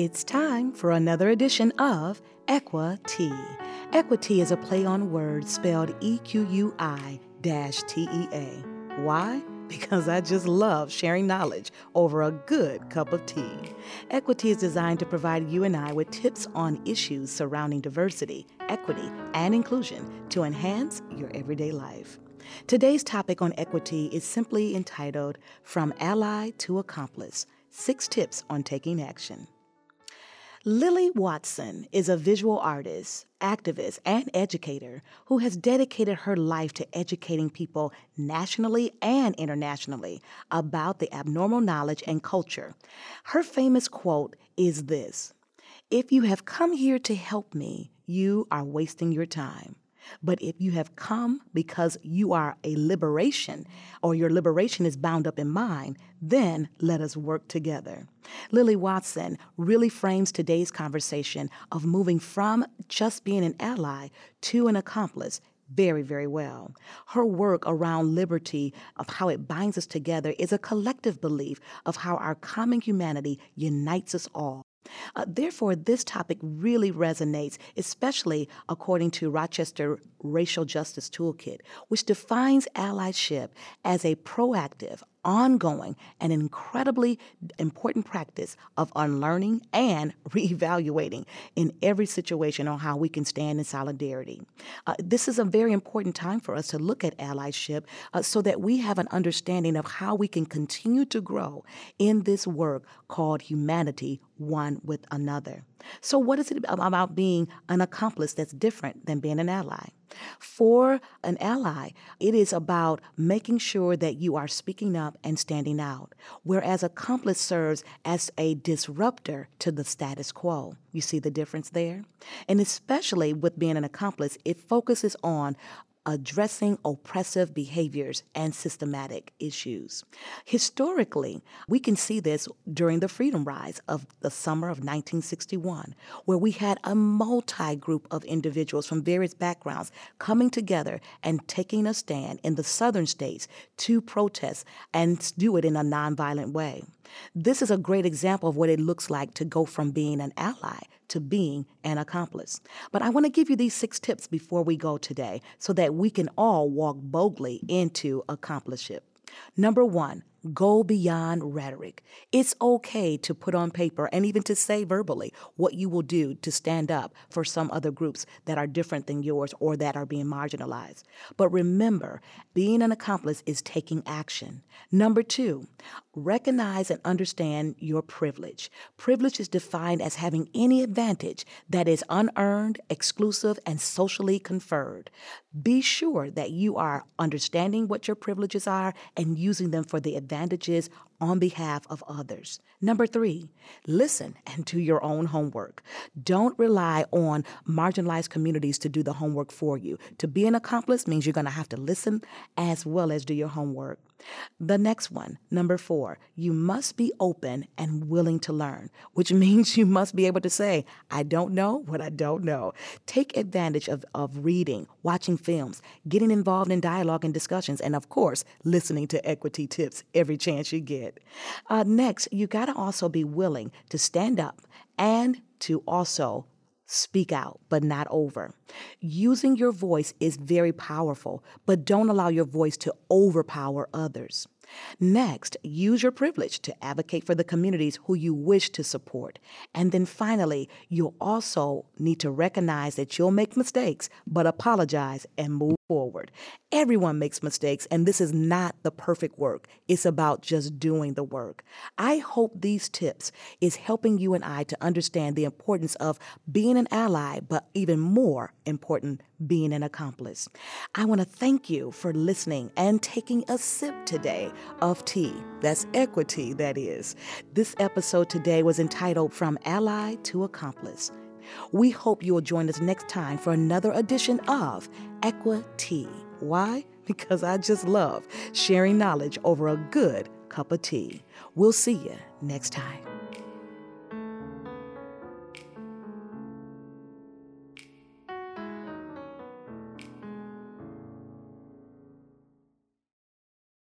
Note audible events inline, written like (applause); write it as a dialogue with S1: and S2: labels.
S1: It's time for another edition of Equa Tea. EquiTea is a play on words spelled E Q U I T E A. Why? Because I just love sharing knowledge over a good cup of tea. EquiTea is designed to provide you and I with tips on issues surrounding diversity, equity, and inclusion to enhance your everyday life. Today's topic on equity is simply entitled From Ally to Accomplice Six Tips on Taking Action. Lilla Watson is a visual artist, activist, and educator who has dedicated her life to educating people nationally and internationally about the Aboriginal knowledge and culture. Her famous quote is this If you have come here to help me, you are wasting your time. But if you have come because you are a liberation or your liberation is bound up in mine, then let us work together. Lilla Watson really frames today's conversation of moving from just being an ally to an accomplice very, very well. Her work around liberty, of how it binds us together, is a collective belief of how our common humanity unites us all. Uh, therefore, this topic really resonates, especially according to Rochester Racial Justice Toolkit, which defines allyship as a proactive, ongoing and incredibly important practice of unlearning and (laughs) reevaluating in every situation on how we can stand in solidarity. Uh, this is a very important time for us to look at allyship uh, so that we have an understanding of how we can continue to grow in this work called humanity one with another. So, what is it about being an accomplice that's different than being an ally? For an ally, it is about making sure that you are speaking up and standing out, whereas accomplice serves as a disruptor to the status quo. You see the difference there? And especially with being an accomplice, it focuses on addressing oppressive behaviors and systematic issues. Historically, we can see this during the Freedom Rides of the summer of 1961, where we had a multi group of individuals from various backgrounds coming together and taking a stand in the southern states to protest and do it in a nonviolent way. This is a great example of what it looks like to go from being an ally to being an accomplice. But I want to give you these six tips before we go today so that we can all walk boldly into accomplishment. Number one, Go beyond rhetoric. It's okay to put on paper and even to say verbally what you will do to stand up for some other groups that are different than yours or that are being marginalized. But remember, being an accomplice is taking action. Number two, recognize and understand your privilege. Privilege is defined as having any advantage that is unearned, exclusive, and socially conferred. Be sure that you are understanding what your privileges are and using them for the advantages on behalf of others. Number three, listen and do your own homework. Don't rely on marginalized communities to do the homework for you. To be an accomplice means you're going to have to listen as well as do your homework. The next one, number four, you must be open and willing to learn, which (laughs) means you must be able to say, I don't know what I don't know. Take advantage of, of reading, watching films, getting involved in dialogue and discussions, and of course, listening to equity tips every chance you get. Uh, next, you got to also be willing to stand up and to also Speak out, but not over. Using your voice is very powerful, but don't allow your voice to overpower others. Next, use your privilege to advocate for the communities who you wish to support. And then finally, you'll also need to recognize that you'll make mistakes, but apologize and move forward. Everyone makes mistakes, and this is not the perfect work. It's about just doing the work. I hope these tips is helping you and I to understand the importance of being an ally, but even more important, being an accomplice. I want to thank you for listening and taking a sip today of tea. That's equity, that is. This episode today was entitled From Ally to Accomplice. We hope you will join us next time for another edition of EquiTea. Why? (laughs) Because I just love sharing knowledge over a good cup of tea. We'll see you next time.